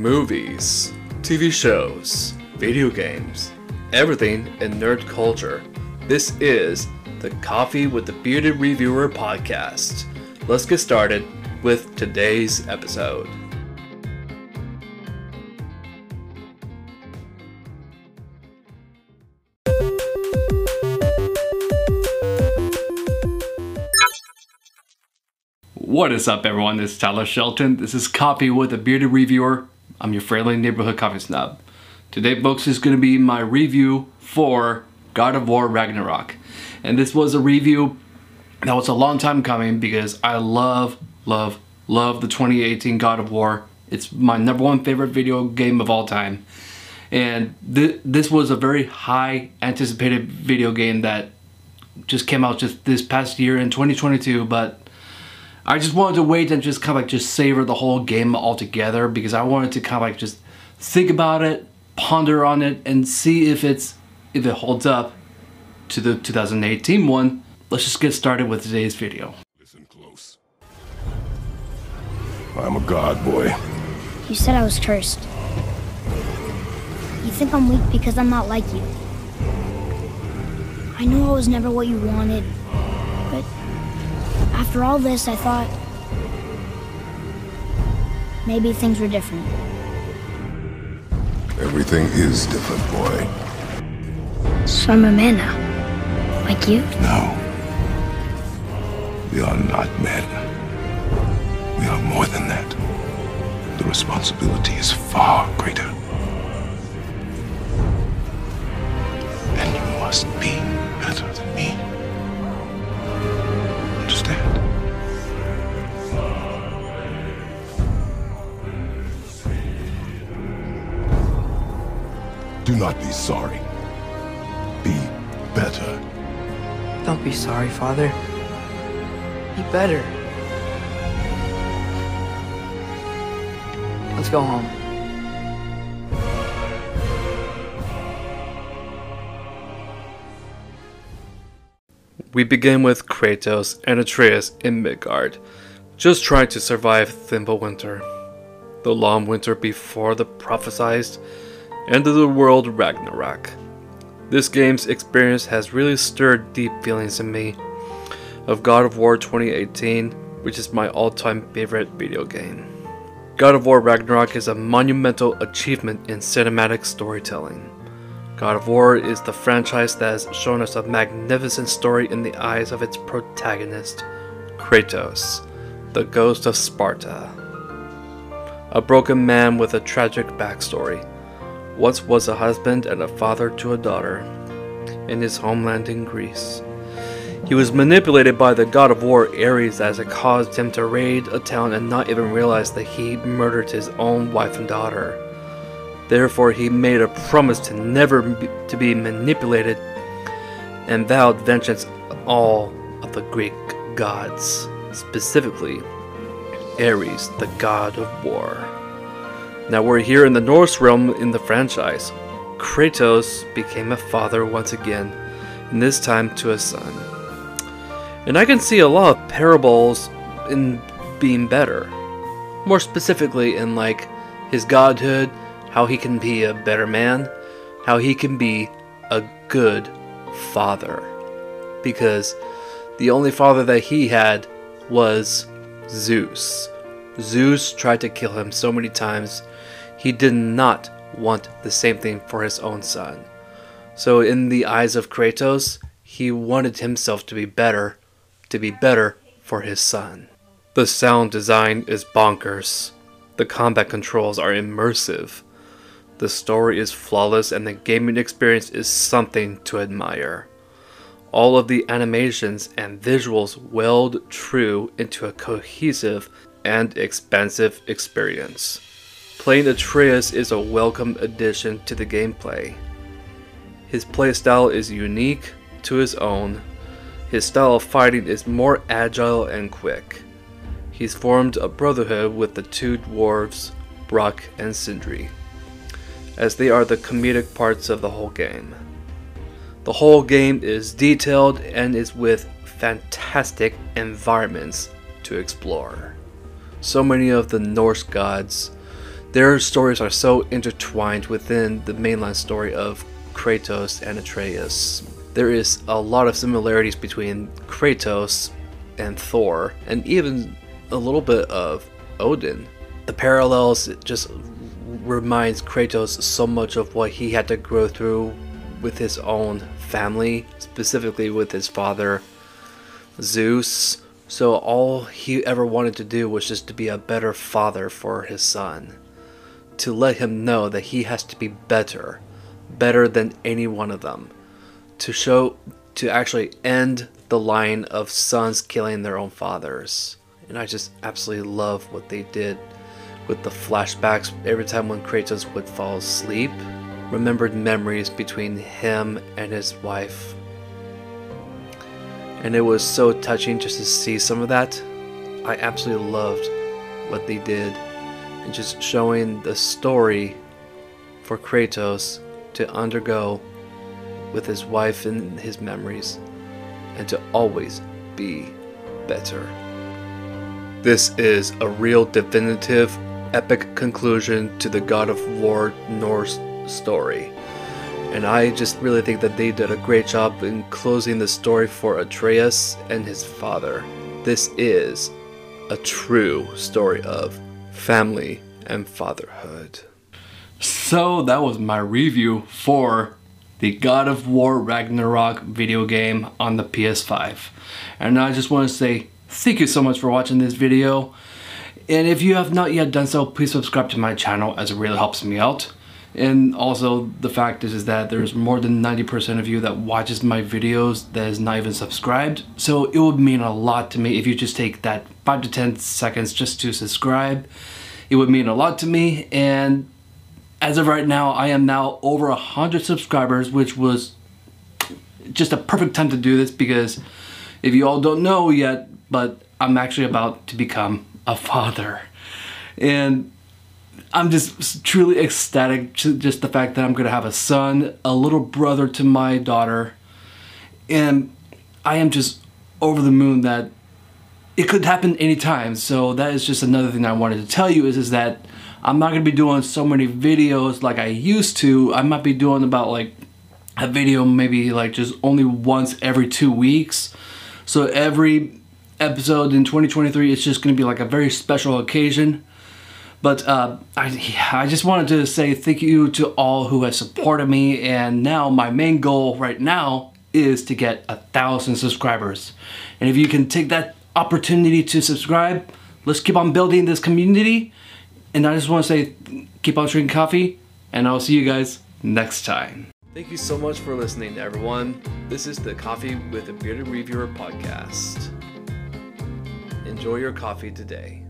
movies, TV shows, video games, everything in nerd culture. This is the Coffee with the Bearded Reviewer podcast. Let's get started with today's episode. What is up, everyone? This is Tyler Shelton. This is Coffee with a Bearded Reviewer. I'm your friendly neighborhood coffee snob. Today, folks, is going to be my review for God of War Ragnarok. And this was a review that was a long time coming because I love, love, love the 2018 God of War. It's my number one favorite video game of all time. And th- this was a very high anticipated video game that just came out just this past year in 2022, but I just wanted to wait and just kind of like just savor the whole game altogether because I wanted to kind of like just think about it, ponder on it, and see if it's if it holds up to the 2018 one. Let's just get started with today's video. Listen close. I'm a god boy. You said I was cursed. You think I'm weak because I'm not like you. I knew I was never what you wanted, but after all this, I thought maybe things were different. Everything is different, boy. So I'm a man now, like you. No. We are not men. We are more than that. The responsibility is far greater. And you must be better than me. Do not be sorry. Be better. Don't be sorry, Father. Be better. Let's go home. We begin with Kratos and Atreus in Midgard, just trying to survive Fimbulwinter, the long winter before the prophesized end of the world Ragnarok. This game's experience has really stirred deep feelings in me of God of War 2018, which is my all-time favorite video game. God of War Ragnarok is a monumental achievement in cinematic storytelling. God of War is the franchise that has shown us a magnificent story in the eyes of its protagonist, Kratos, the ghost of Sparta. A broken man with a tragic backstory, once was a husband and a father to a daughter in his homeland in Greece. He was manipulated by the god of war Ares as it caused him to raid a town and not even realize that he murdered his own wife and daughter. Therefore, he made a promise to never be, to be manipulated and vowed vengeance on all of the Greek gods, specifically Ares, the god of war. Now we're here in the Norse realm in the franchise. Kratos became a father once again, and this time to a son. And I can see a lot of parables in being better. More specifically in like his godhood, how he can be a better man, how he can be a good father. Because the only father that he had was Zeus. Zeus tried to kill him so many times. He did not want the same thing for his own son. So, in the eyes of Kratos, he wanted himself to be better, to be better for his son. The sound design is bonkers. The combat controls are immersive. The story is flawless and the gaming experience is something to admire. All of the animations and visuals weld true into a cohesive and expansive experience. Playing Atreus is a welcome addition to the gameplay. His playstyle is unique to his own. His style of fighting is more agile and quick. He's formed a brotherhood with the two dwarves, Brok and Sindri, as they are the comedic parts of the whole game. The whole game is detailed and is with fantastic environments to explore. So many of the Norse gods Their stories are so intertwined within the mainline story of Kratos and Atreus. There is a lot of similarities between Kratos and Thor, and even a little bit of Odin. The parallels just reminds Kratos so much of what he had to grow through with his own family, specifically with his father Zeus. So all he ever wanted to do was just to be a better father for his son. To let him know that he has to be better, better than any one of them. To show to actually end the line of sons killing their own fathers. And I just absolutely love what they did with the flashbacks every time when Kratos would fall asleep. Remembered memories between him and his wife. And it was so touching just to see some of that. I absolutely loved what they did. And just showing the story for Kratos to undergo with his wife and his memories and to always be better. This is a real definitive epic conclusion to the God of War Norse story. And I just really think that they did a great job in closing the story for Atreus and his father. This is a true story of family and fatherhood. So that was my review for the God of War Ragnarok video game on the PS5. And I just want to say thank you so much for watching this video. And if you have not yet done so, please subscribe to my channel as it really helps me out. And also the fact is, is that there's more than 90% of you that watches my videos that is not even subscribed. So it would mean a lot to me if you just take that 5 to 10 seconds just to subscribe. It would mean a lot to me and as of right now, I am now over 100 subscribers, which was just a perfect time to do this because if you all don't know yet, but I'm actually about to become a father. And I'm just truly ecstatic just the fact that I'm going to have a son, a little brother to my daughter. And I am just over the moon that it could happen anytime. So that is just another thing I wanted to tell you is, is that I'm not going to be doing so many videos like I used to. I might be doing about like a video maybe like just only once every two weeks. So every episode in 2023 it's just going to be like a very special occasion. But uh, I, I just wanted to say thank you to all who have supported me and now my main goal right now is to get a thousand subscribers. And if you can take that opportunity to subscribe, let's keep on building this community. And I just want to say keep on drinking coffee and I'll see you guys next time. Thank you so much for listening, everyone. This is the Coffee with a Bearded Reviewer podcast. Enjoy your coffee today.